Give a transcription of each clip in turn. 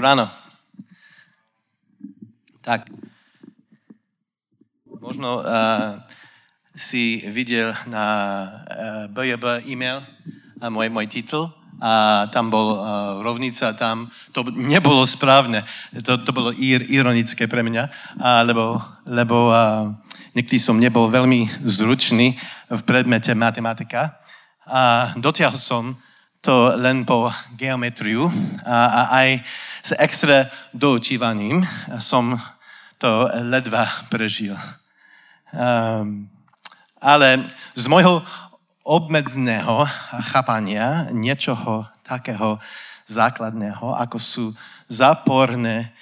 Ráno. Tak, možno uh, si videl na uh, BJB e-mail uh, môj, môj titul. A tam bol uh, rovnica, tam to nebolo správne, to, to bolo ir, ironické pre mňa, uh, lebo, lebo uh, niekedy som nebol veľmi zručný v predmete matematika. A dotiahol som to len po geometriu a, a aj s extra doučívaním som to ledva prežil. Um, ale z môjho obmedzného chápania niečoho takého základného, ako sú záporné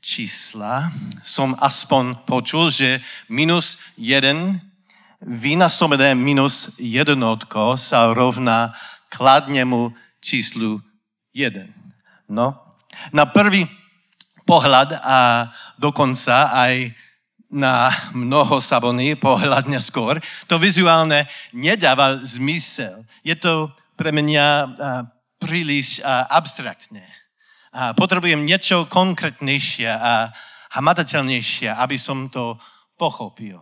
čísla, som aspoň počul, že minus jeden vynásobené minus jednotko sa rovná kladnemu číslu jeden. No, na prvý pohľad a dokonca aj na mnoho sabony, pohľad neskôr, to vizuálne nedáva zmysel. Je to pre mňa príliš abstraktné. A potrebujem niečo konkrétnejšie a hmatateľnejšie, aby som to pochopil.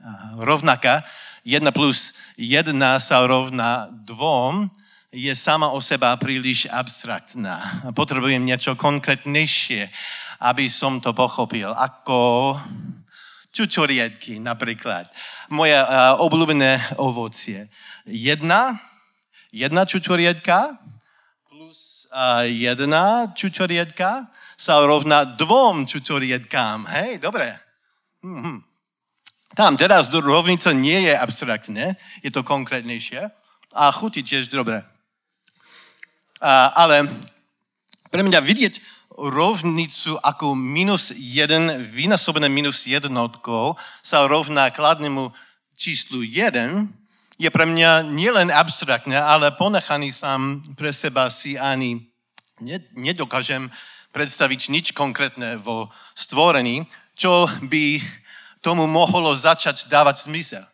A rovnaká 1 plus 1 sa rovná 2 je sama o seba príliš abstraktná. Potrebujem niečo konkrétnejšie, aby som to pochopil. Ako čučoriedky napríklad. Moje uh, obľúbené ovocie. Jedna, jedna čučoriedka plus uh, jedna čučoriedka sa rovná dvom čučoriedkám. Hej, dobre. Mm-hmm. Tam teraz rovnica nie je abstraktné, je to konkrétnejšie a chutí tiež dobre. Ale pre mňa vidieť rovnicu ako minus 1 vynásobené minus jednotkou sa rovná kladnému číslu 1, je pre mňa nielen abstraktné, ale ponechaný sám pre seba si ani nedokážem predstaviť nič konkrétne vo stvorení, čo by tomu mohlo začať dávať zmysel.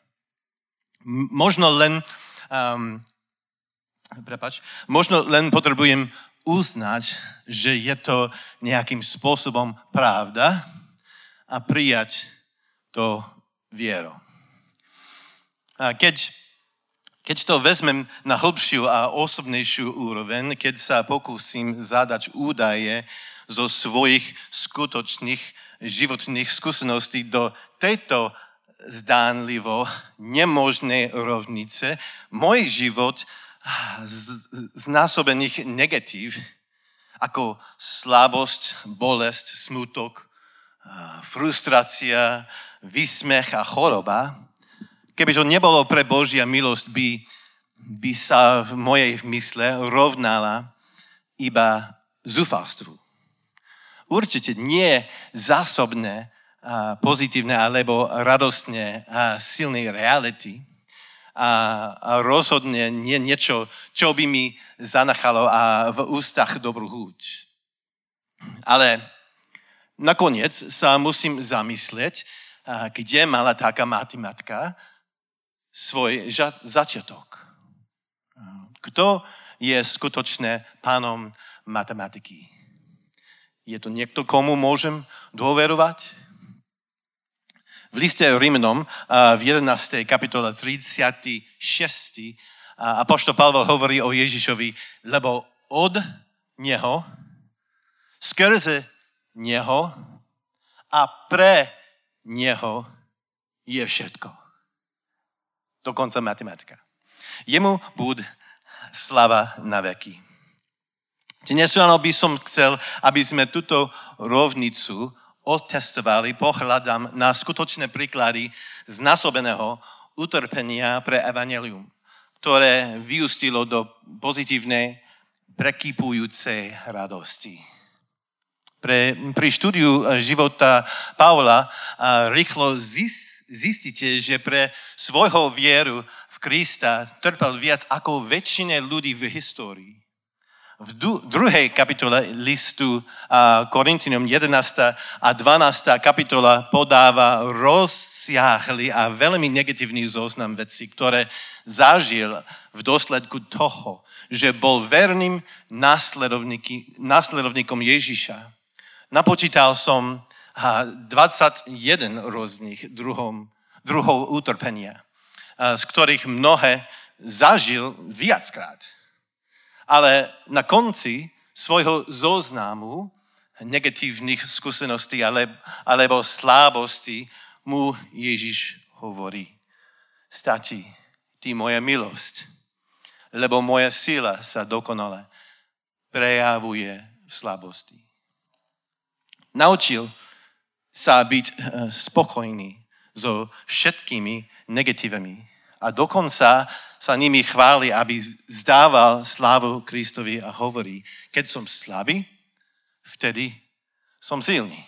Možno len, um, prepač, možno len potrebujem uznať, že je to nejakým spôsobom pravda a prijať to vierou. A keď, keď to vezmem na hĺbšiu a osobnejšiu úroveň, keď sa pokúsim zadať údaje zo svojich skutočných životných skúseností do tejto zdánlivo nemožnej rovnice, môj život znásobených negatív, ako slabosť, bolesť, smutok, frustrácia, vysmech a choroba, keby to nebolo pre Božia milosť, by, by sa v mojej mysle rovnala iba zúfalstvu. Určite nie zásobné, pozitívne alebo radostne silnej reality, a, rozhodne nie niečo, čo by mi zanachalo v ústach dobrú húť. Ale nakoniec sa musím zamyslieť, kde mala taká matematika svoj začiatok. Kto je skutočne pánom matematiky? Je to niekto, komu môžem dôverovať? V liste Rímnom v 11. kapitole 36. Apoštol Pavel hovorí o Ježišovi, lebo od Neho, skrze Neho a pre Neho je všetko. Dokonca matematika. Jemu bud slava na veky. Dnes ráno by som chcel, aby sme túto rovnicu otestovali, pohľadám na skutočné príklady znásobeného utrpenia pre evanelium, ktoré vyústilo do pozitívnej, prekypujúcej radosti. Pre, pri štúdiu života Pavla rýchlo zistíte, že pre svojho vieru v Krista trpel viac ako väčšine ľudí v histórii. V druhej kapitole listu Korintinom 11. a 12. kapitola podáva rozsiahly a veľmi negatívny zoznam vecí, ktoré zažil v dôsledku toho, že bol verným následovníkom Ježiša. Napočítal som 21 rôznych druhom, druhov utrpenia, z ktorých mnohé zažil viackrát. Ale na konci svojho zoznamu negatívnych skúseností alebo slábostí mu Ježiš hovorí. Stačí ty moja milosť, lebo moja sila sa dokonale prejavuje v slabosti. Naučil sa byť eh, spokojný so všetkými negatívami a dokonca sa nimi chváli, aby zdával slávu Kristovi a hovorí, keď som slabý, vtedy som silný.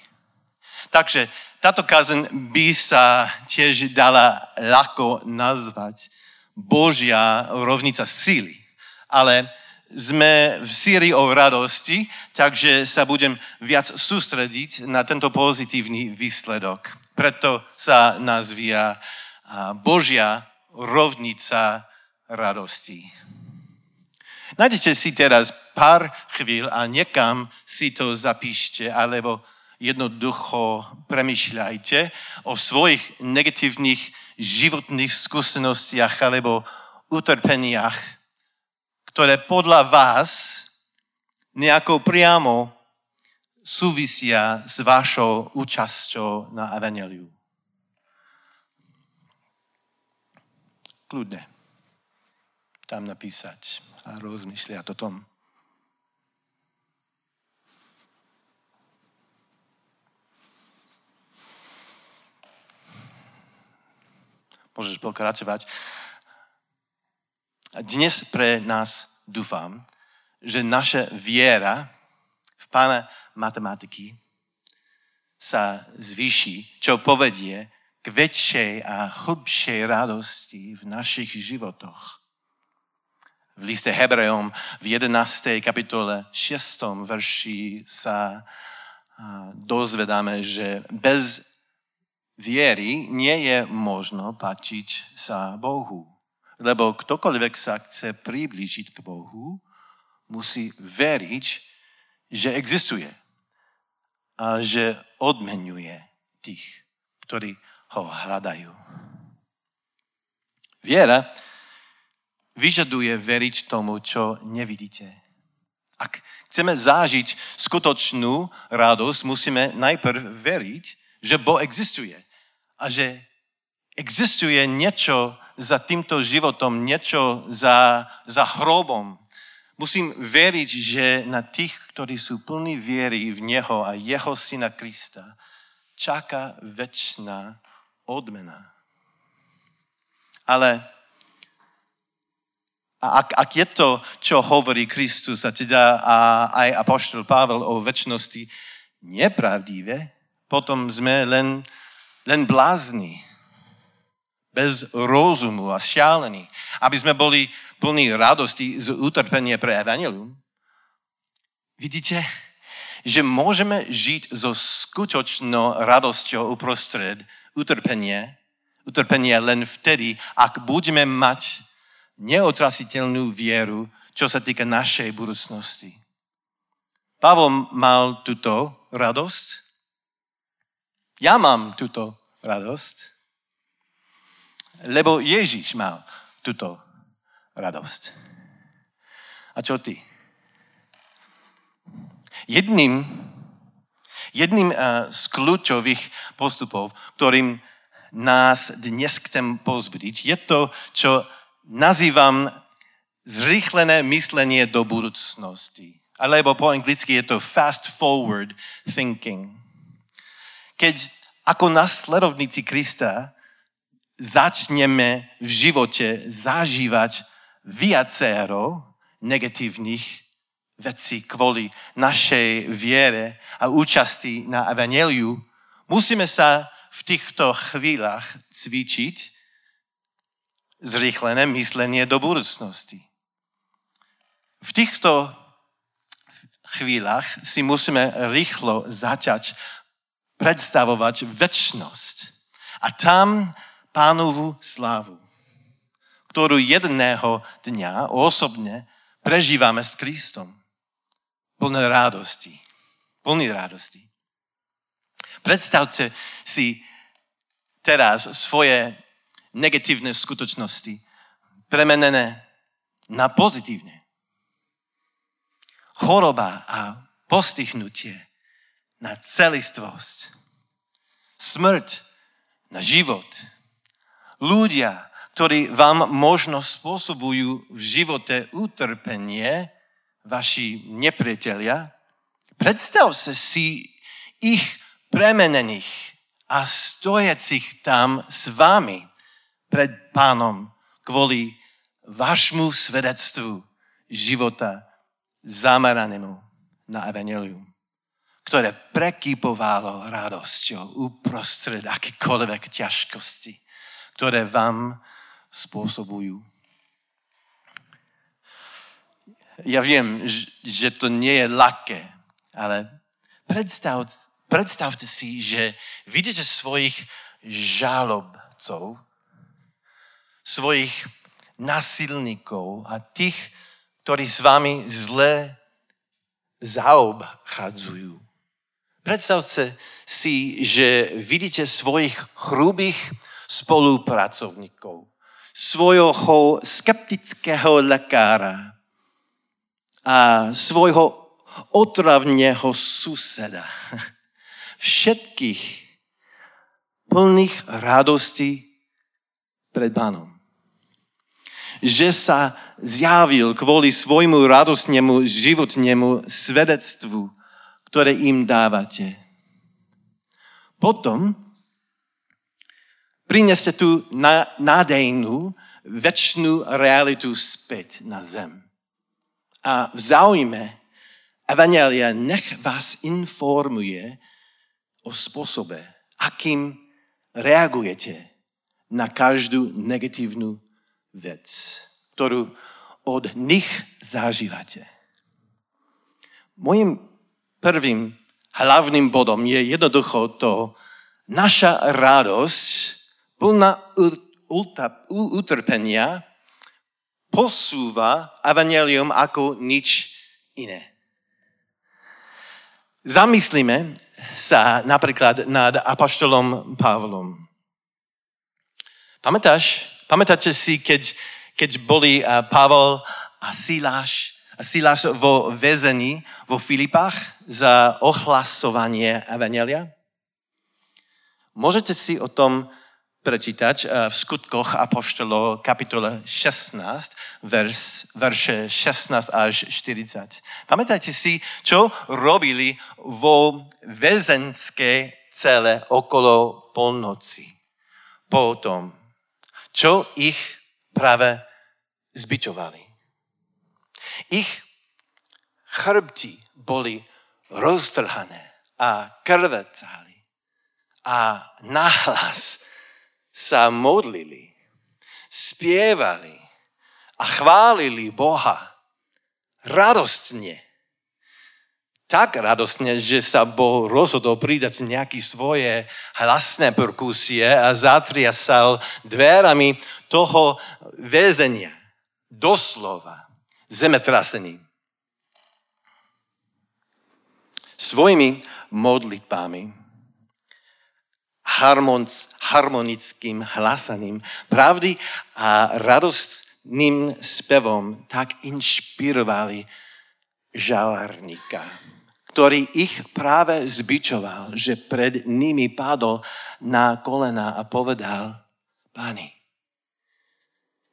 Takže táto kazen by sa tiež dala ľahko nazvať Božia rovnica síly. Ale sme v sírii o radosti, takže sa budem viac sústrediť na tento pozitívny výsledok. Preto sa nazvia Božia rovnica radosti. Nájdete si teraz pár chvíľ a niekam si to zapíšte, alebo jednoducho premyšľajte o svojich negatívnych životných skúsenostiach alebo utrpeniach, ktoré podľa vás nejako priamo súvisia s vašou účasťou na Evangeliu. Kľudne tam napísať a rozmýšľať o tom. Môžeš pokračovať. A dnes pre nás dúfam, že naša viera v Pána matematiky sa zvýši, čo povedie k väčšej a hlbšej radosti v našich životoch. V liste Hebrejom v 11. kapitole 6. verši sa dozvedáme, že bez viery nie je možno páčiť sa Bohu. Lebo ktokoľvek sa chce priblížiť k Bohu, musí veriť, že existuje a že odmenuje tých, ktorí ho hľadajú. Viera vyžaduje veriť tomu, čo nevidíte. Ak chceme zážiť skutočnú radosť, musíme najprv veriť, že Boh existuje a že existuje niečo za týmto životom, niečo za, za hrobom. Musím veriť, že na tých, ktorí sú plní viery v Neho a Jeho Syna Krista, čaká väčšina odmena. Ale ak, ak je to, čo hovorí Kristus a teda a aj apoštol Pavel o väčšnosti nepravdivé, potom sme len, len blázni, bez rozumu a šialení. Aby sme boli plní radosti z utrpenia pre Evangelium. Vidíte, že môžeme žiť so skutočnou radosťou uprostred utrpenie, utrpenie len vtedy, ak budeme mať neotrasiteľnú vieru, čo sa týka našej budúcnosti. Pavol mal túto radosť. Ja mám túto radosť, lebo Ježiš mal túto radosť. A čo ty? Jedným Jedným eh, z kľúčových postupov, ktorým nás dnes chcem pozbudiť, je to, čo nazývam zrýchlené myslenie do budúcnosti. Alebo po anglicky je to fast forward thinking. Keď ako nasledovníci Krista začneme v živote zažívať viacero negatívnych veci kvôli našej viere a účasti na Evangeliu, musíme sa v týchto chvíľach cvičiť zrýchlené myslenie do budúcnosti. V týchto chvíľach si musíme rýchlo začať predstavovať väčšnosť a tam pánovú slávu, ktorú jedného dňa osobne prežívame s Kristom. Plné radosti. Plný radosti. Predstavte si teraz svoje negatívne skutočnosti premenené na pozitívne. Choroba a postichnutie na celistvosť. Smrť na život. Ľudia, ktorí vám možno spôsobujú v živote utrpenie, vaši nepriatelia, predstavte si ich premenených a stojacich tam s vami pred pánom kvôli vašmu svedectvu života zameranému na evanelium, ktoré prekýpovalo radosťou uprostred akýkoľvek ťažkosti, ktoré vám spôsobujú. Ja viem, že to nie je ľahké, ale predstav, predstavte si, že vidíte svojich žalobcov, svojich nasilníkov a tých, ktorí s vami zle zaobchádzajú. Predstavte si, že vidíte svojich hrubých spolupracovníkov, svojho skeptického lekára a svojho otravného suseda. Všetkých plných radostí pred Pánom. Že sa zjavil kvôli svojmu radostnému životnému svedectvu, ktoré im dávate. Potom prineste tú nádejnú, väčšnú realitu späť na zem. A v záujme Evangelia nech vás informuje o spôsobe, akým reagujete na každú negatívnu vec, ktorú od nich zažívate. Mojím prvým hlavným bodom je jednoducho to, naša radosť plná utrpenia posúva evanelium ako nič iné. Zamyslíme sa napríklad nad apoštolom Pavlom. Pamätáš? Pamätáte si, keď, keď boli Pavel a Siláš, a Siláš vo väzení vo Filipách za ohlasovanie Evangelia? Môžete si o tom prečítať v skutkoch Apoštolov kapitole 16, vers, verše 16 až 40. Pamätajte si, čo robili vo väzenské cele okolo polnoci. Potom, čo ich práve zbičovali. Ich chrbti boli roztrhané a krvecali a nahlas sa modlili, spievali a chválili Boha radostne. Tak radostne, že sa Boh rozhodol pridať nejaké svoje hlasné perkusie a zatriasal dverami toho väzenia. Doslova. Zemetrasením. Svojimi modlitbami harmonickým hlasaním pravdy a radostným spevom tak inšpirovali žalárnika, ktorý ich práve zbičoval, že pred nimi padol na kolena a povedal, páni,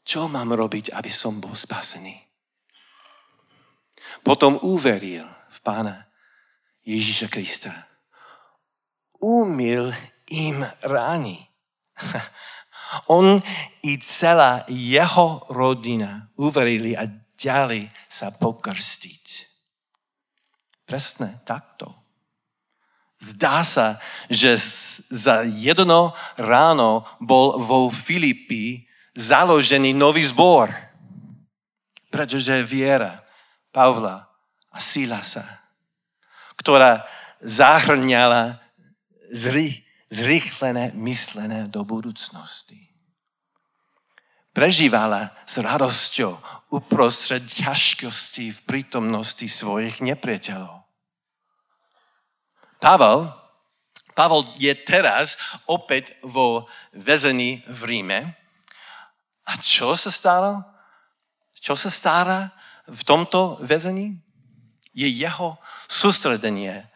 čo mám robiť, aby som bol spasený? Potom uveril v pána Ježíša Krista. Umil im ráni. On i celá jeho rodina uverili a ďali sa pokrstiť. Presne takto. Zdá sa, že za jedno ráno bol vo Filipi založený nový zbor. Pretože viera Pavla a Silasa, ktorá zahrňala zrých zrýchlené myslené do budúcnosti. prežívala s radosťou uprostred ťažkosti v prítomnosti svojich nepriateľov. Pavel, Pavel je teraz opäť vo väzení v Ríme. A čo sa stalo? Čo sa stará v tomto väzení? Je jeho sústredenie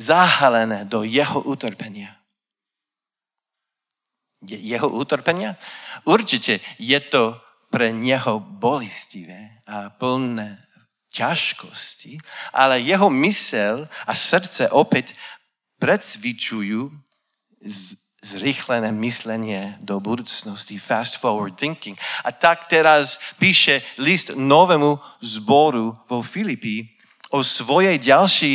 zahalené do jeho utrpenia jeho utrpenia? Určite je to pre neho bolistivé a plné ťažkosti, ale jeho mysel a srdce opäť predsvičujú zrychlené myslenie do budúcnosti, fast forward thinking. A tak teraz píše list novému zboru vo Filipii o svojej ďalšej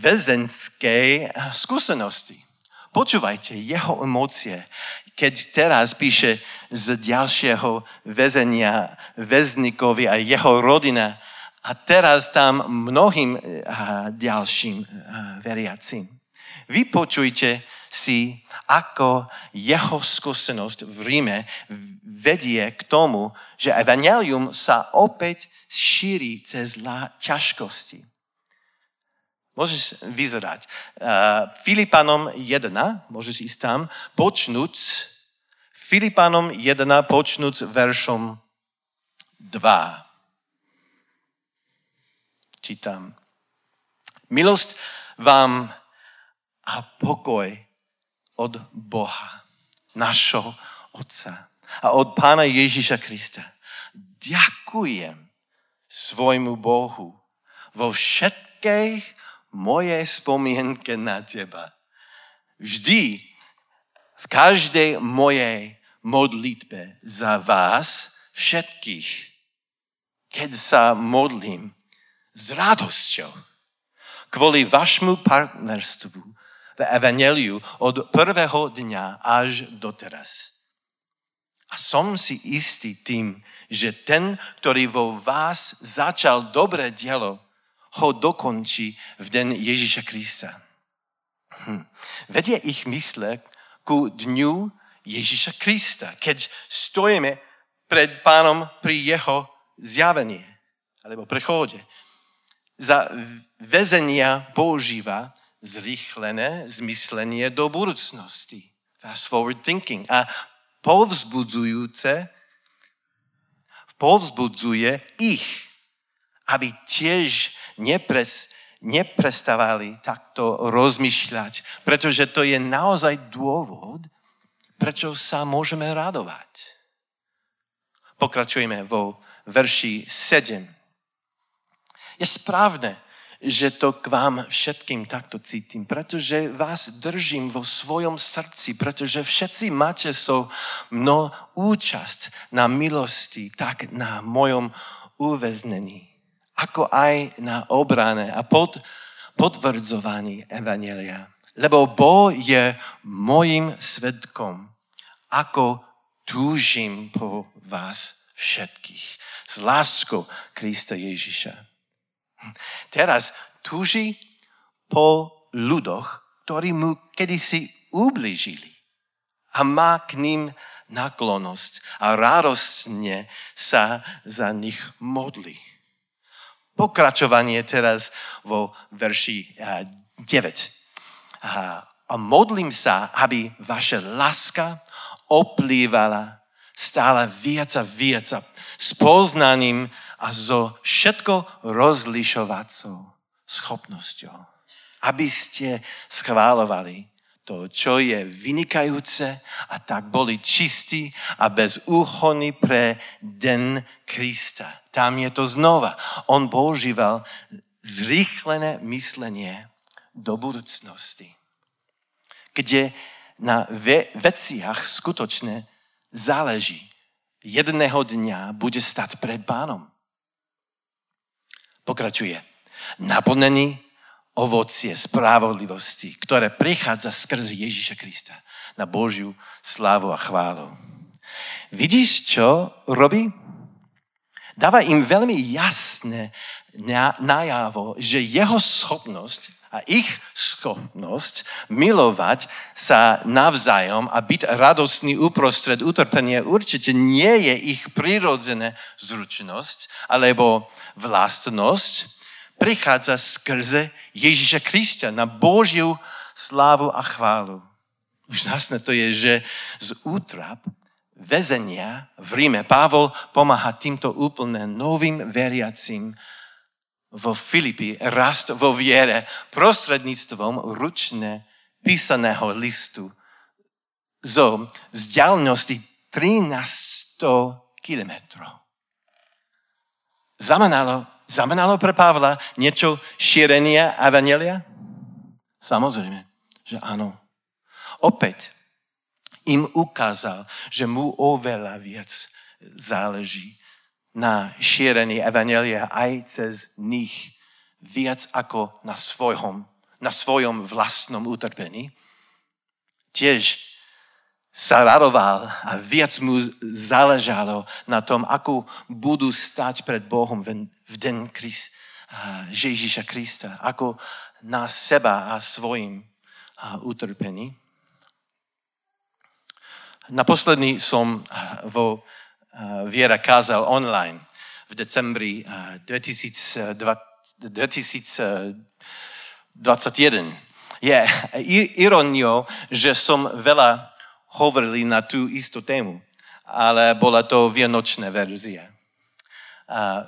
väzenskej skúsenosti. Počúvajte jeho emócie, keď teraz píše z ďalšieho väzenia väznikovi a jeho rodina a teraz tam mnohým eh, ďalším eh, veriacim. Vypočujte si, ako jeho skúsenosť v Ríme vedie k tomu, že evangelium sa opäť šíri cez ťažkosti. Môžeš vyzerať. Uh, Filipanom 1, môžeš ísť tam, počnúť, Filipanom 1, počnúť veršom 2. Čítam. Milosť vám a pokoj od Boha, našho Otca a od Pána Ježíša Krista. Ďakujem svojmu Bohu vo všetkých moje spomienke na teba. Vždy, v každej mojej modlitbe za vás všetkých, keď sa modlím s radosťou kvôli vašmu partnerstvu v Evangeliu od prvého dňa až doteraz. A som si istý tým, že ten, ktorý vo vás začal dobré dielo, ho dokončí v den Ježíša Krista. Hm. Vedie ich mysle ku dňu Ježíša Krista, keď stojíme pred pánom pri jeho zjavení alebo prechode. Za väzenia používa zrýchlené zmyslenie do budúcnosti. Fast forward thinking. A povzbudzujúce povzbudzuje ich aby tiež nepres, neprestávali takto rozmýšľať, pretože to je naozaj dôvod, prečo sa môžeme radovať. Pokračujeme vo verši 7. Je správne, že to k vám všetkým takto cítim, pretože vás držím vo svojom srdci, pretože všetci máte so mno účasť na milosti, tak na mojom uväznení ako aj na obrane a pod, potvrdzovaní Evangelia. Lebo Boh je mojim svedkom, ako túžim po vás všetkých. S láskou Krista Ježiša. Teraz túži po ľudoch, ktorí mu kedysi ubližili. A má k ním naklonosť a radostne sa za nich modlí pokračovanie teraz vo verši 9. A modlím sa, aby vaša láska oplývala stále viac a viac s poznaním a so všetko rozlišovacou schopnosťou. Aby ste schválovali to, čo je vynikajúce a tak boli čistí a bez úchony pre den Krista. Tam je to znova. On používal zrýchlené myslenie do budúcnosti, kde na ve- veciach skutočne záleží. Jedného dňa bude stať pred pánom. Pokračuje. Naplnený ovocie spravodlivosti, ktoré prichádza skrze Ježíša Krista na Božiu slávu a chválu. Vidíš, čo robí? Dáva im veľmi jasné najavo, že jeho schopnosť a ich schopnosť milovať sa navzájom a byť radostný uprostred utrpenia určite nie je ich prirodzená zručnosť alebo vlastnosť, prichádza skrze Ježíša Krista na Božiu slávu a chválu. Zásne to je, že z útrap väzenia v Ríme Pavol pomáha týmto úplne novým veriacim vo Filipi rast vo viere prostredníctvom ručne písaného listu zo vzdialenosti 1300 kilometrov. Znamenalo, znamenalo pre Pavla niečo šírenia Evangelia? Samozrejme, že áno. Opäť im ukázal, že mu oveľa viac záleží na šírení Evangelia aj cez nich viac ako na svojom, na svojom vlastnom utrpení. Tiež sa radoval a viac mu záležalo na tom, ako budú stať pred Bohom v Krist, Ježíša Krista, ako na seba a svojim utrpení. Naposledný som vo Viera kázal online v decembri 2021. Je ironiou, že som veľa hovorili na tú istú tému, ale bola to vianočná verzia.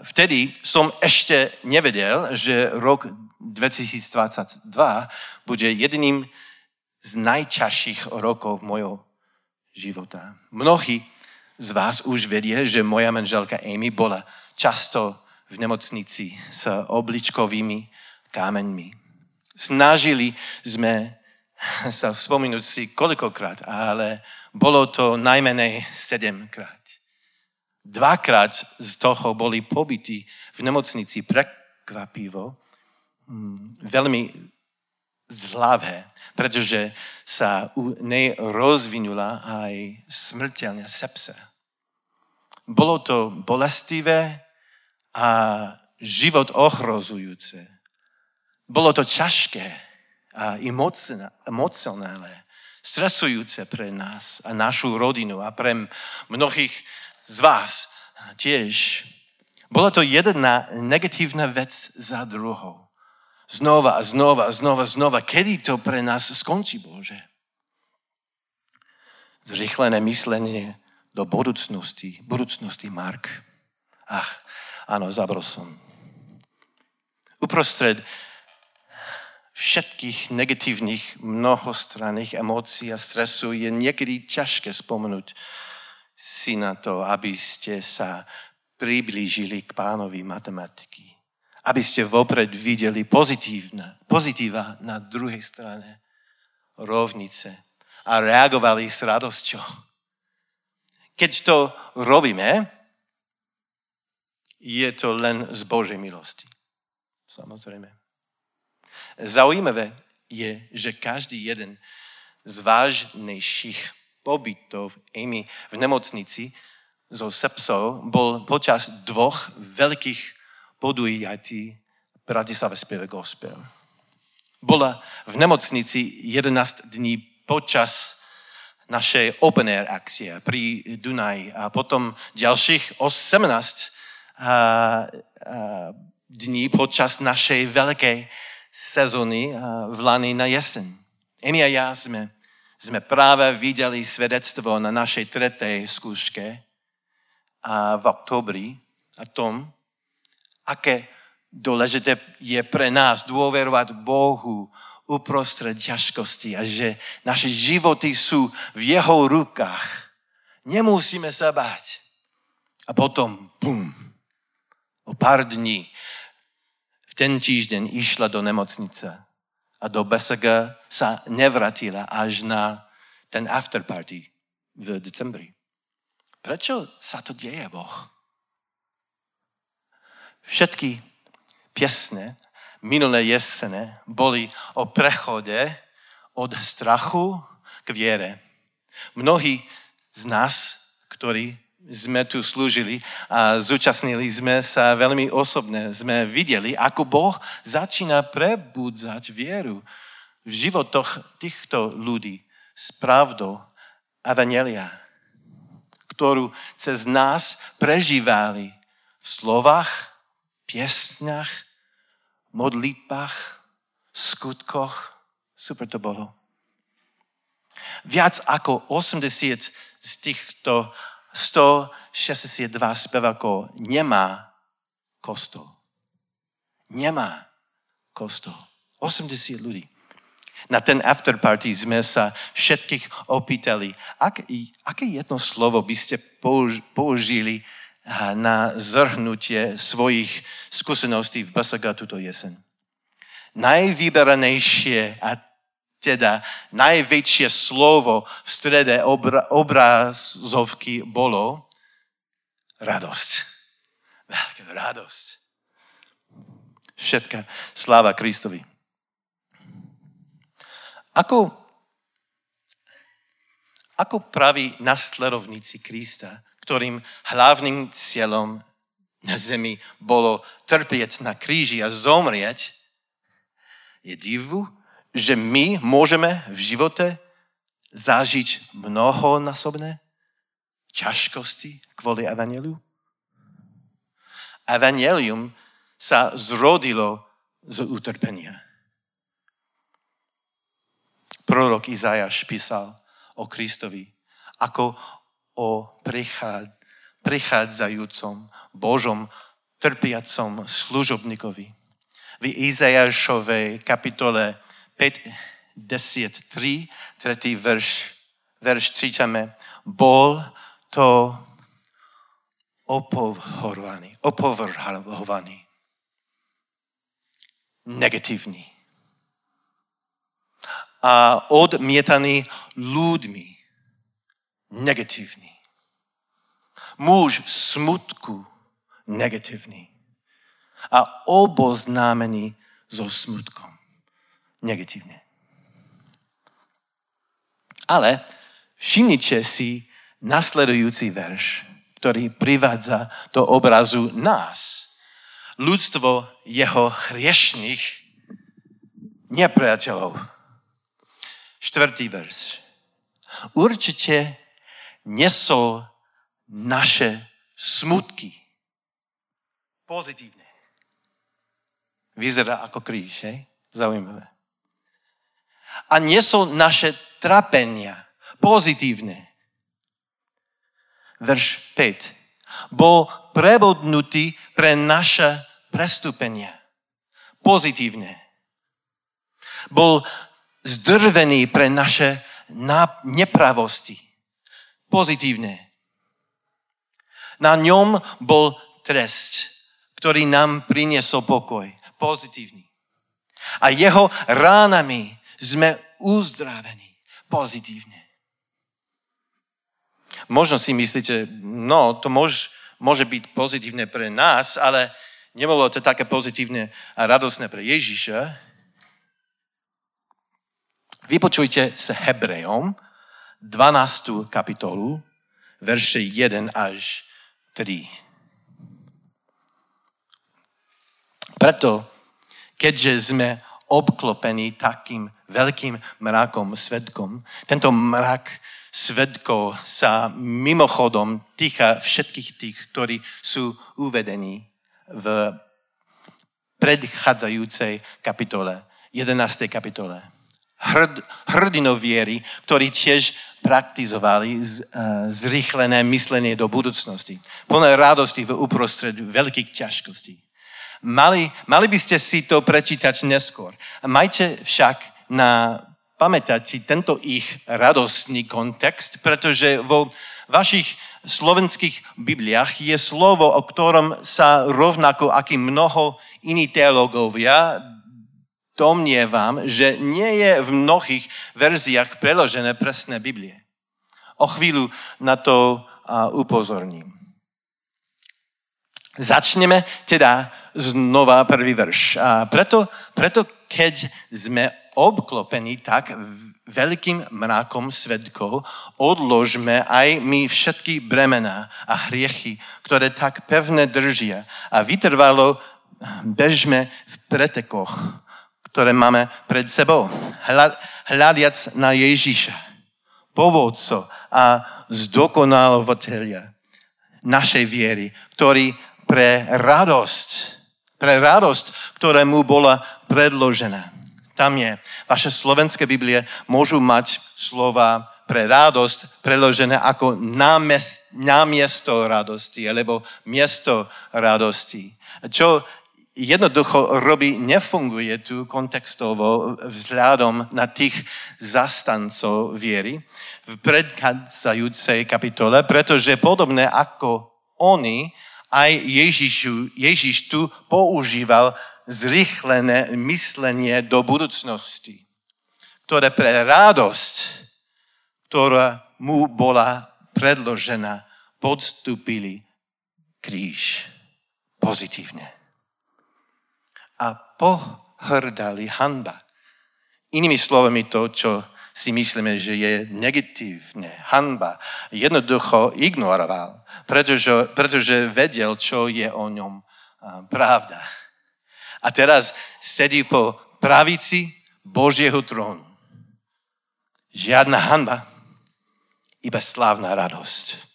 Vtedy som ešte nevedel, že rok 2022 bude jedným z najťažších rokov mojho života. Mnohí z vás už vedie, že moja manželka Amy bola často v nemocnici s obličkovými kámeňmi. Snažili sme sa spomenúť si koľkokrát, ale bolo to najmenej sedemkrát. Dvakrát z toho boli pobytí v nemocnici prekvapivo, mm, veľmi zlavé, pretože sa u nej rozvinula aj smrteľná sepsa. Bolo to bolestivé a život ohrozujúce. Bolo to ťažké a emocionálne, stresujúce pre nás a našu rodinu a pre mnohých z vás tiež. Bola to jedna negatívna vec za druhou. Znova a znova a znova, znova. Kedy to pre nás skončí, Bože? Zrychlené myslenie do budúcnosti, budúcnosti Mark. Ach, áno, zabrol som. Uprostred všetkých negatívnych mnohostranných emócií a stresu je niekedy ťažké spomenúť si na to, aby ste sa priblížili k pánovi matematiky. Aby ste vopred videli pozitívne, pozitíva na druhej strane rovnice a reagovali s radosťou keď to robíme, je to len z Božej milosti. Samozrejme. Zaujímavé je, že každý jeden z vážnejších pobytov Amy v nemocnici so sepsou bol počas dvoch veľkých podujatí Bratislave spieve gospel. Bola v nemocnici 11 dní počas našej open air akcie pri Dunaji a potom ďalších 18 dní počas našej veľkej sezóny v Lani na jeseň. Emi a ja sme, sme práve videli svedectvo na našej tretej skúške a v oktobri a tom, aké dôležité je pre nás dôverovať Bohu uprostred ťažkosti a že naše životy sú v jeho rukách. Nemusíme sa báť. A potom, bum, o pár dní ten týždeň išla do nemocnice a do BSG sa nevratila až na ten afterparty v decembri. Prečo sa to deje, Boh? Všetky piesne minulé jesene boli o prechode od strachu k viere. Mnohí z nás, ktorí sme tu slúžili a zúčastnili sme sa veľmi osobne. Sme videli, ako Boh začína prebudzať vieru v životoch týchto ľudí s pravdou Evangelia, ktorú cez nás prežívali v slovách, piesňach, modlitbách, skutkoch. Super to bolo. Viac ako 80 z týchto 162 spevakov nemá kostol. Nemá kostol. 80 ľudí. Na ten afterparty sme sa všetkých opýtali, ak, aké jedno slovo by ste použili na zrhnutie svojich skúseností v BSG túto jesen. Najvyberanejšie a teda najväčšie slovo v strede obra, obrazovky bolo radosť. Radosť. Všetka sláva Kristovi. Ako, ako praví nasledovníci Krista, ktorým hlavným cieľom na zemi bolo trpieť na kríži a zomrieť, je divu, že my môžeme v živote zažiť mnohonásobné ťažkosti kvôli Evangeliu? Evangelium sa zrodilo z utrpenia. Prorok Izajaš písal o Kristovi ako o prichádzajúcom Božom trpiacom služobníkovi. V Izajašovej kapitole 5, 10, 3, tretí verš, verš čítame, bol to opovrhovaný, opovrhovaný, negatívny a odmietaný ľuďmi, negatívny. Muž smutku, negatívny. A oboznámený so smutkom negatívne. Ale všimnite si nasledujúci verš, ktorý privádza do obrazu nás. Ľudstvo jeho hriešných nepriateľov. Štvrtý verš. Určite nesol naše smutky. Pozitívne. Vyzerá ako kríž, hej? Zaujímavé a nesol naše trapenia. Pozitívne. Verš 5. Bol prebodnutý pre naše prestúpenia. Pozitívne. Bol zdrvený pre naše nepravosti. Pozitívne. Na ňom bol trest, ktorý nám priniesol pokoj. Pozitívny. A jeho ránami sme uzdravení pozitívne. Možno si myslíte, no to môž, môže byť pozitívne pre nás, ale nebolo to také pozitívne a radosné pre Ježiša. Vypočujte sa Hebrejom, 12. kapitolu, verše 1 až 3. Preto, keďže sme obklopený takým veľkým mrakom, svetkom. Tento mrak svetkov sa mimochodom týka všetkých tých, ktorí sú uvedení v predchádzajúcej kapitole, 11. kapitole. Hrd, hrdinov viery, ktorí tiež praktizovali z, uh, zrýchlené myslenie do budúcnosti. Plné radosti v uprostred veľkých ťažkostí. Mali, mali by ste si to prečítať neskôr. Majte však na pamätať tento ich radostný kontext, pretože vo vašich slovenských Bibliách je slovo, o ktorom sa rovnako aký mnoho iní teológovia domnievam, že nie je v mnohých verziách preložené presné Biblie. O chvíľu na to upozorním. Začneme teda znova prvý verš. A preto, preto keď sme obklopení tak veľkým mrakom svetkov, odložme aj my všetky bremená a hriechy, ktoré tak pevne držia a vytrvalo bežme v pretekoch, ktoré máme pred sebou, hľadiac na Ježíša, povodco a zdokonalovateľia našej viery, ktorý pre radosť, pre radosť, ktorá mu bola predložená. Tam je. Vaše slovenské Biblie môžu mať slova pre radosť preložené ako namiesto radosti, alebo miesto radosti. Čo jednoducho robí, nefunguje tu kontextovo vzhľadom na tých zastancov viery v predchádzajúcej kapitole, pretože podobné ako oni, aj Ježišu, Ježiš tu používal zrychlené myslenie do budúcnosti, ktoré pre radosť, ktorá mu bola predložená, podstúpili kríž pozitívne. A pohrdali hanba. Inými slovami to, čo si myslíme, že je negatívne, hanba, jednoducho ignoroval, pretože, pretože vedel, čo je o ňom pravda. A teraz sedí po pravici Božieho trónu. Žiadna hanba, iba slávna radosť.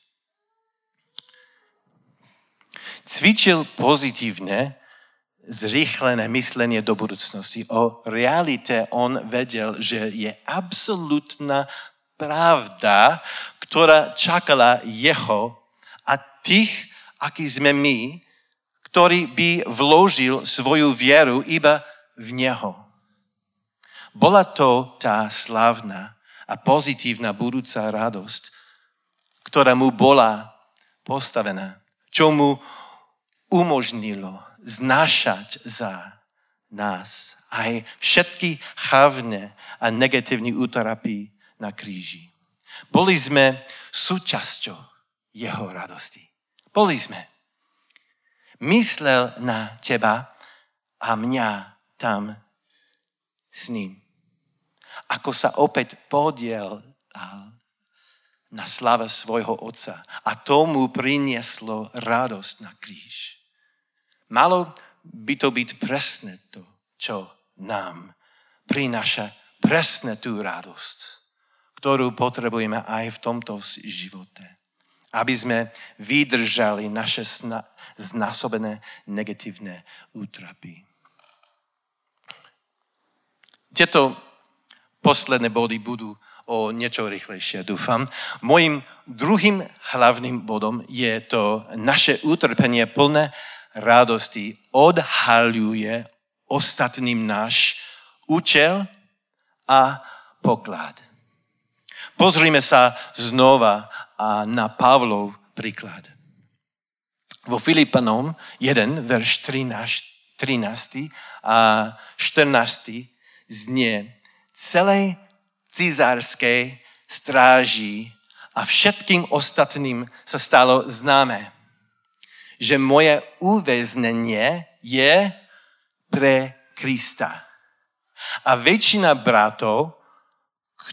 Cvičil pozitívne zrýchlené myslenie do budúcnosti. O realite on vedel, že je absolútna pravda, ktorá čakala jeho a tých, akí sme my, ktorý by vložil svoju vieru iba v Neho. Bola to tá slávna a pozitívna budúca radosť, ktorá mu bola postavená, čo mu umožnilo znášať za nás aj všetky chavné a negatívne útrapy na kríži. Boli sme súčasťou jeho radosti. Boli sme. Myslel na teba a mňa tam s ním. Ako sa opäť podiel na slave svojho otca. A tomu prinieslo radosť na kríž. Malo by to byť presne to, čo nám prináša presne tú radosť, ktorú potrebujeme aj v tomto živote. Aby sme vydržali naše znásobené negatívne útrapy. Tieto posledné body budú o niečo rýchlejšie, dúfam. Mojím druhým hlavným bodom je to naše utrpenie plné radosti odhaľuje ostatným náš účel a poklad. Pozrime sa znova na Pavlov príklad. Vo Filipanom 1, verš 13, 13 a 14 znie celej cizárskej stráži a všetkým ostatným sa stalo známe že moje uväznenie je pre Krista. A väčšina bratov,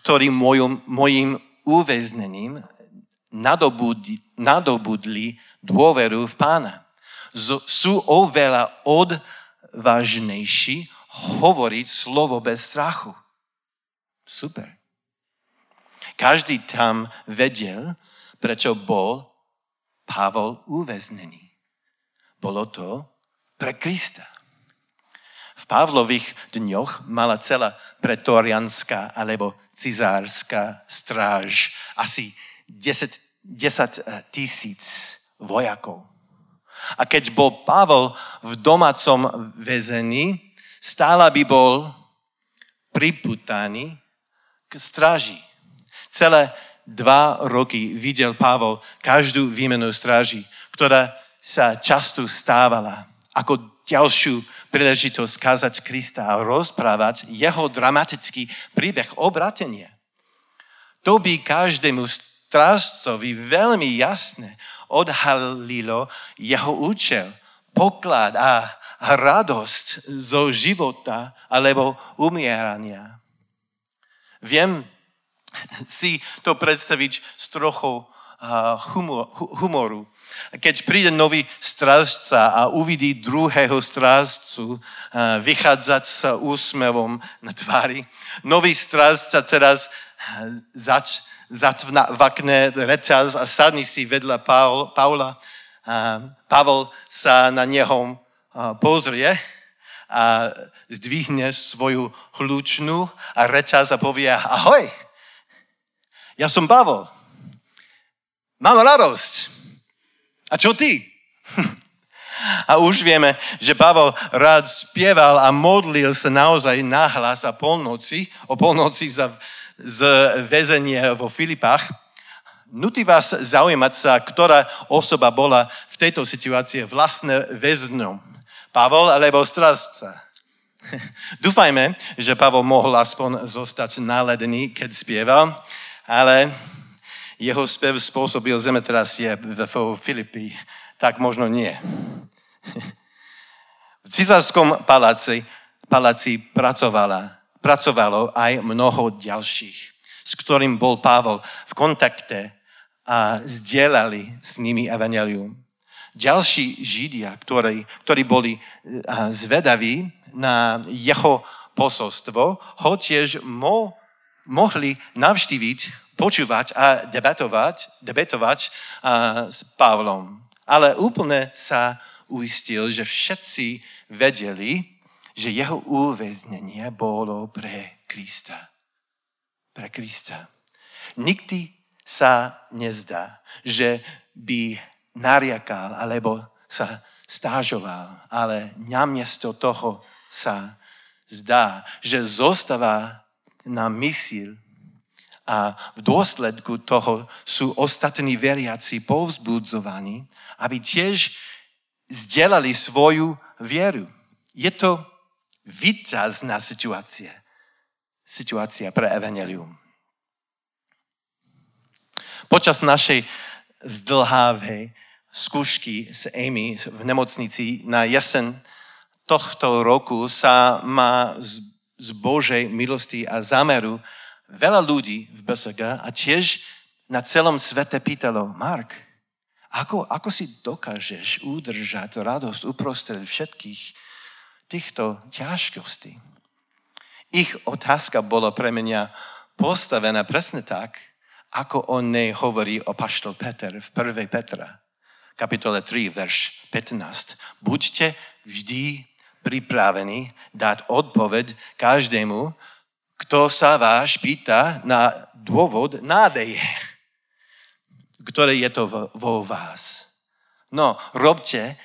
ktorí mojom, mojim uväznením nadobudli, nadobudli dôveru v pána, sú oveľa odvážnejší hovoriť slovo bez strachu. Super. Každý tam vedel, prečo bol Pavol uväznený. Bolo to pre Krista. V Pavlových dňoch mala celá pretorianská alebo cizárska stráž asi 10, 10 eh, tisíc vojakov. A keď bol Pavol v domácom väzení, stále by bol priputaný k stráži. Celé dva roky videl Pavol každú výmenu stráži, ktorá sa často stávala ako ďalšiu príležitosť kázať Krista a rozprávať jeho dramatický príbeh obratenia. To by každému strážcovi veľmi jasne odhalilo jeho účel, poklad a radosť zo života alebo umierania. Viem si to predstaviť s trochou humoru. Keď príde nový strážca a uvidí druhého strážcu vychádzať sa úsmevom na tvári, nový strážca teraz zač, zacvakne reťaz a sadni si vedľa Paul, Paula. Pavol sa na neho pozrie a zdvihne svoju hlučnú a reťaz a povie ahoj, ja som Pavol Mám radosť. A čo ty? A už vieme, že Pavel rád spieval a modlil sa naozaj nahlas a polnoci, o polnoci za, z väzenie vo Filipách. Nutí vás zaujímať sa, ktorá osoba bola v tejto situácii vlastne väzňom. Pavel alebo strazca. Dúfajme, že Pavel mohol aspoň zostať naledený, keď spieval, ale jeho spev spôsobil zemetrasie v Filipii, tak možno nie. V cisárskom paláci, paláci pracovala, pracovalo aj mnoho ďalších, s ktorým bol Pavol v kontakte a zdieľali s nimi evangelium. Ďalší Židia, ktorí, ktorí boli zvedaví na jeho posolstvo, ho tiež mo, mohli navštíviť počúvať a debatovať, debatovať uh, s Pavlom. Ale úplne sa uistil, že všetci vedeli, že jeho uväznenie bolo pre Krista. Pre Krista. Nikdy sa nezdá, že by nariakal alebo sa stážoval, ale namiesto toho sa zdá, že zostáva na mysil a v dôsledku toho sú ostatní veriaci povzbudzovaní, aby tiež zdieľali svoju vieru. Je to výťazná situácia. Situácia pre Evangelium. Počas našej zdlhávej skúšky s Amy v nemocnici na jesen tohto roku sa ma z Božej milosti a zámeru veľa ľudí v BSG a tiež na celom svete pýtalo, Mark, ako, ako si dokážeš udržať radosť uprostred všetkých týchto ťažkostí? Ich otázka bola pre mňa postavená presne tak, ako o nej hovorí paštol Peter v 1. Petra, kapitole 3, verš 15. Buďte vždy pripravení dať odpoveď každému, kto sa vás pýta na dôvod nádeje, ktoré je to vo vás. No, robte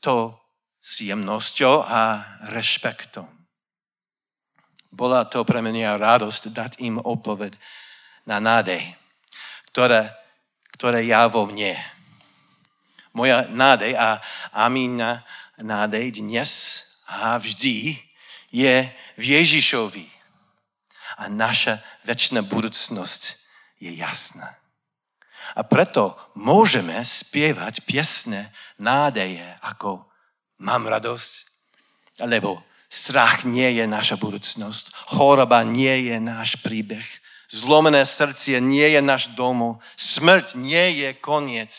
to s jemnosťou a rešpektom. Bola to pre mňa radosť dať im odpoved na nádej, ktoré, ktoré ja vo mne. Moja nádej a amína nádej dnes a vždy je v Ježišovi a naša väčšina budúcnosť je jasná. A preto môžeme spievať piesne nádeje ako Mám radosť, alebo strach nie je naša budúcnosť, choroba nie je náš príbeh, zlomené srdcie nie je náš domov, smrť nie je koniec.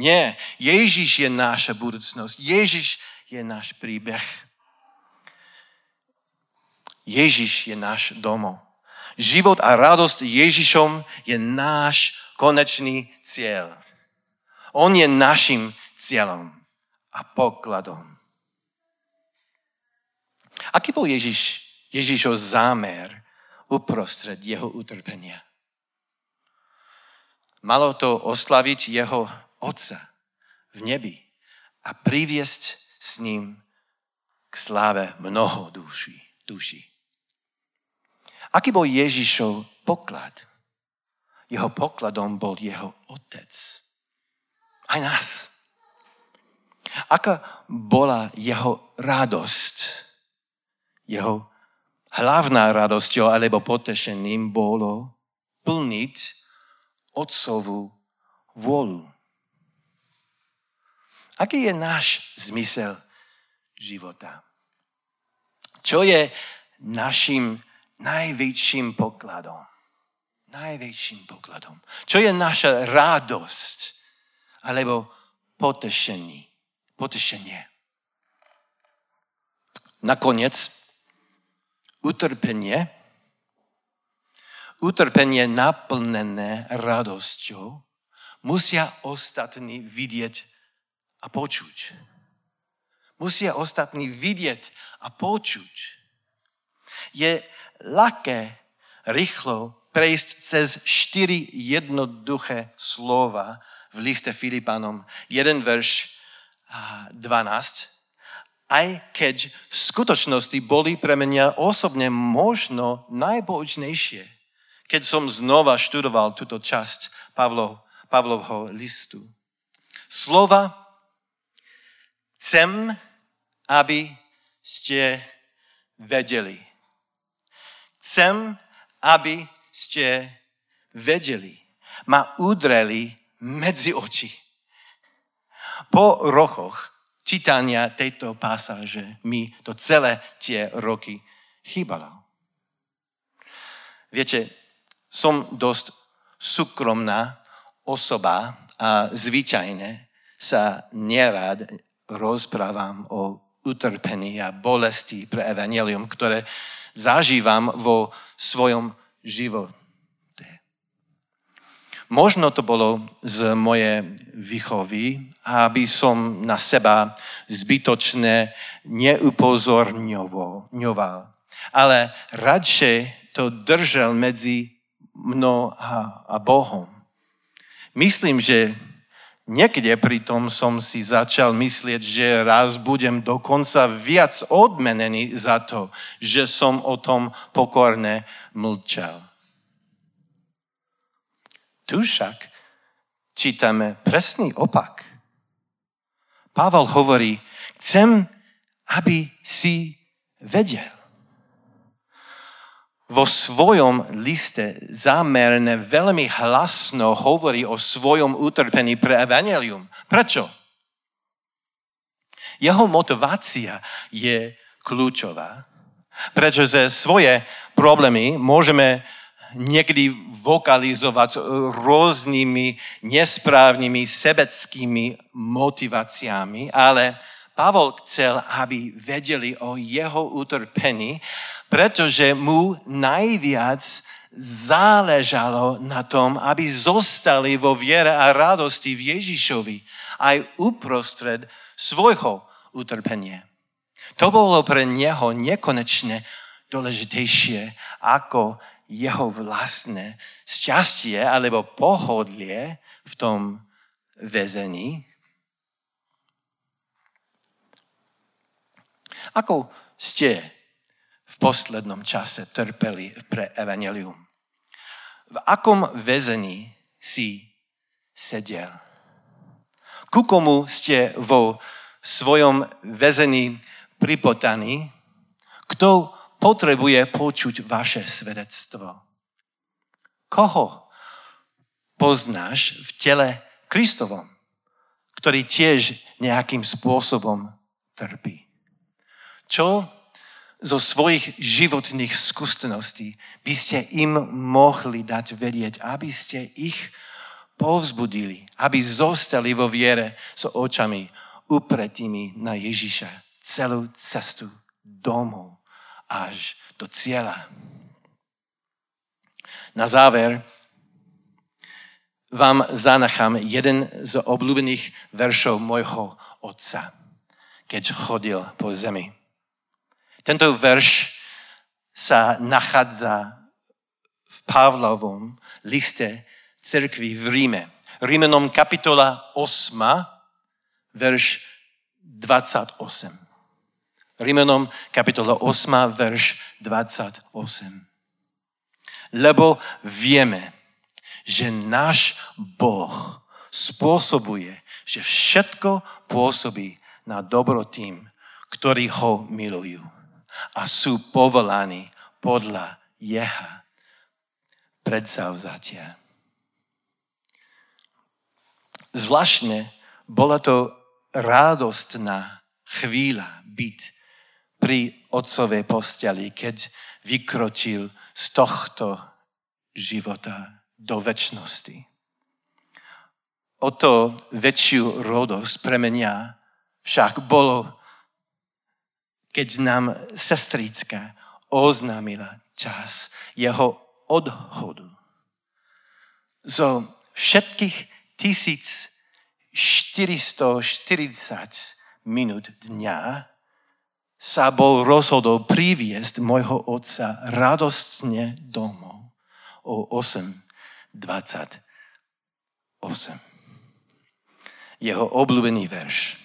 Nie, Ježiš je naša budúcnosť, Ježiš je náš príbeh. Ježiš je náš domov. Život a radosť Ježišom je náš konečný cieľ. On je našim cieľom a pokladom. Aký bol Ježiš, Ježišov zámer uprostred jeho utrpenia? Malo to oslaviť jeho Otca v nebi a priviesť s ním k sláve mnoho duší. duší. Aký bol Ježišov poklad? Jeho pokladom bol jeho otec. Aj nás. Aká bola jeho radosť? Jeho hlavná radosťou alebo potešením bolo plniť otcovú vôľu. Aký je náš zmysel života. Čo je našim najväčším pokladom? Najväčším pokladom. Čo je naša radosť? Alebo potešenie? Potešenie. Nakoniec, utrpenie, utrpenie naplnené radosťou, musia ostatní vidieť a počuť. Musia ostatní vidieť a počuť. Je ľahké rýchlo prejsť cez štyri jednoduché slova v liste Filipanom. Jeden verš 12. Aj keď v skutočnosti boli pre mňa osobne možno najbočnejšie, keď som znova študoval túto časť Pavlov, Pavlovho listu. Slova chcem, aby ste vedeli. Chcem, aby ste vedeli. Ma udreli medzi oči. Po rokoch čítania tejto pasáže mi to celé tie roky chýbalo. Viete, som dosť súkromná osoba a zvyčajne sa nerad rozprávam o utrpení a bolesti pre evanelium, ktoré zažívam vo svojom živote. Možno to bolo z moje výchovy, aby som na seba zbytočne neupozorňoval. Ale radšej to držal medzi mnou a Bohom. Myslím, že Niekde pritom som si začal myslieť, že raz budem dokonca viac odmenený za to, že som o tom pokorne mlčal. Tu však čítame presný opak. Pavel hovorí, chcem, aby si vedel vo svojom liste zámerne veľmi hlasno hovorí o svojom utrpení pre evanelium. Prečo? Jeho motivácia je kľúčová, pretože svoje problémy môžeme niekedy vokalizovať rôznymi nesprávnymi sebeckými motiváciami, ale Pavol chcel, aby vedeli o jeho utrpení pretože mu najviac záležalo na tom, aby zostali vo viere a radosti v Ježišovi aj uprostred svojho utrpenia. To bolo pre neho nekonečne dôležitejšie ako jeho vlastné šťastie alebo pohodlie v tom väzení. Ako ste poslednom čase trpeli pre evanelium. V akom väzení si sedel? Ku komu ste vo svojom väzení pripotaní? Kto potrebuje počuť vaše svedectvo? Koho poznáš v tele Kristovom, ktorý tiež nejakým spôsobom trpí? Čo zo svojich životných skúseností by ste im mohli dať vedieť, aby ste ich povzbudili, aby zostali vo viere s očami upretými na Ježiša celú cestu domov až do cieľa. Na záver vám zanachám jeden z obľúbených veršov môjho otca, keď chodil po zemi. Tento verš sa nachádza v Pavlovom liste cirkvi v Ríme. Rímenom kapitola 8, verš 28. Rímenom kapitola 8, verš 28. Lebo vieme, že náš Boh spôsobuje, že všetko pôsobí na dobro tým, ktorí ho milujú a sú povolaní podľa Jeha predsavzatia. Zvláštne bola to radostná chvíľa byť pri otcovej posteli, keď vykročil z tohto života do väčšnosti. O to väčšiu rodosť pre mňa však bolo, keď nám sestrička oznámila čas jeho odhodu. Zo všetkých 1440 minút dňa sa bol rozhodol priviesť môjho otca radostne domov o 8.28. Jeho obľúbený verš.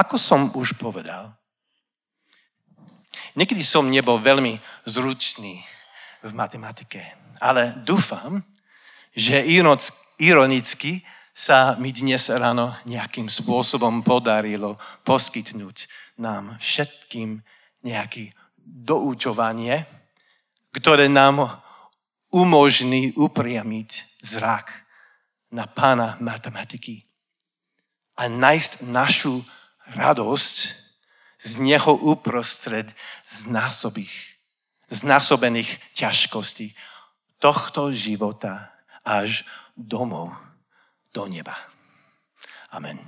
Ako som už povedal, niekedy som nebol veľmi zručný v matematike, ale dúfam, že ironicky sa mi dnes ráno nejakým spôsobom podarilo poskytnúť nám všetkým nejaké doučovanie, ktoré nám umožní upriamiť zrak na pána matematiky a nájsť našu radosť z neho uprostred znásobých, znásobených ťažkostí tohto života až domov do neba. Amen.